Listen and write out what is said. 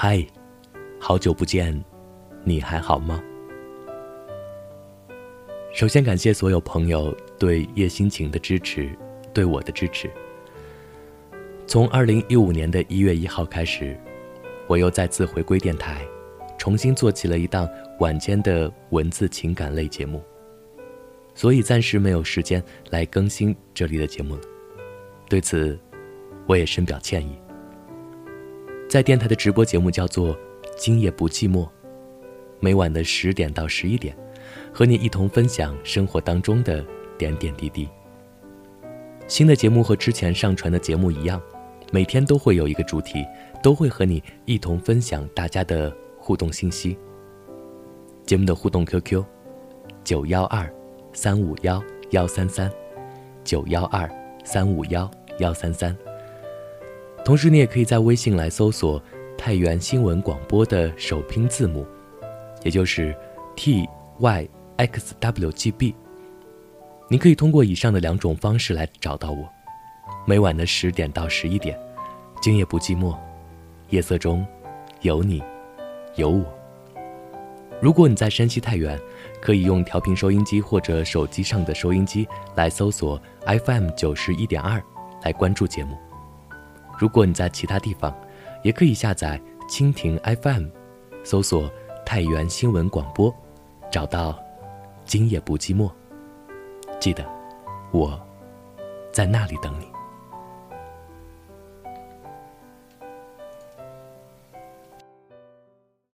嗨，好久不见，你还好吗？首先感谢所有朋友对叶心情的支持，对我的支持。从二零一五年的一月一号开始，我又再次回归电台，重新做起了一档晚间的文字情感类节目，所以暂时没有时间来更新这里的节目了。对此，我也深表歉意。在电台的直播节目叫做《今夜不寂寞》，每晚的十点到十一点，和你一同分享生活当中的点点滴滴。新的节目和之前上传的节目一样。每天都会有一个主题，都会和你一同分享大家的互动信息。节目的互动 QQ：九幺二三五幺幺三三，九幺二三五幺幺三三。同时，你也可以在微信来搜索“太原新闻广播”的首拼字母，也就是 T Y X W G B。你可以通过以上的两种方式来找到我。每晚的十点到十一点，今夜不寂寞，夜色中有你，有我。如果你在山西太原，可以用调频收音机或者手机上的收音机来搜索 FM 九十一点二来关注节目。如果你在其他地方，也可以下载蜻蜓 FM，搜索太原新闻广播，找到今夜不寂寞。记得，我在那里等你。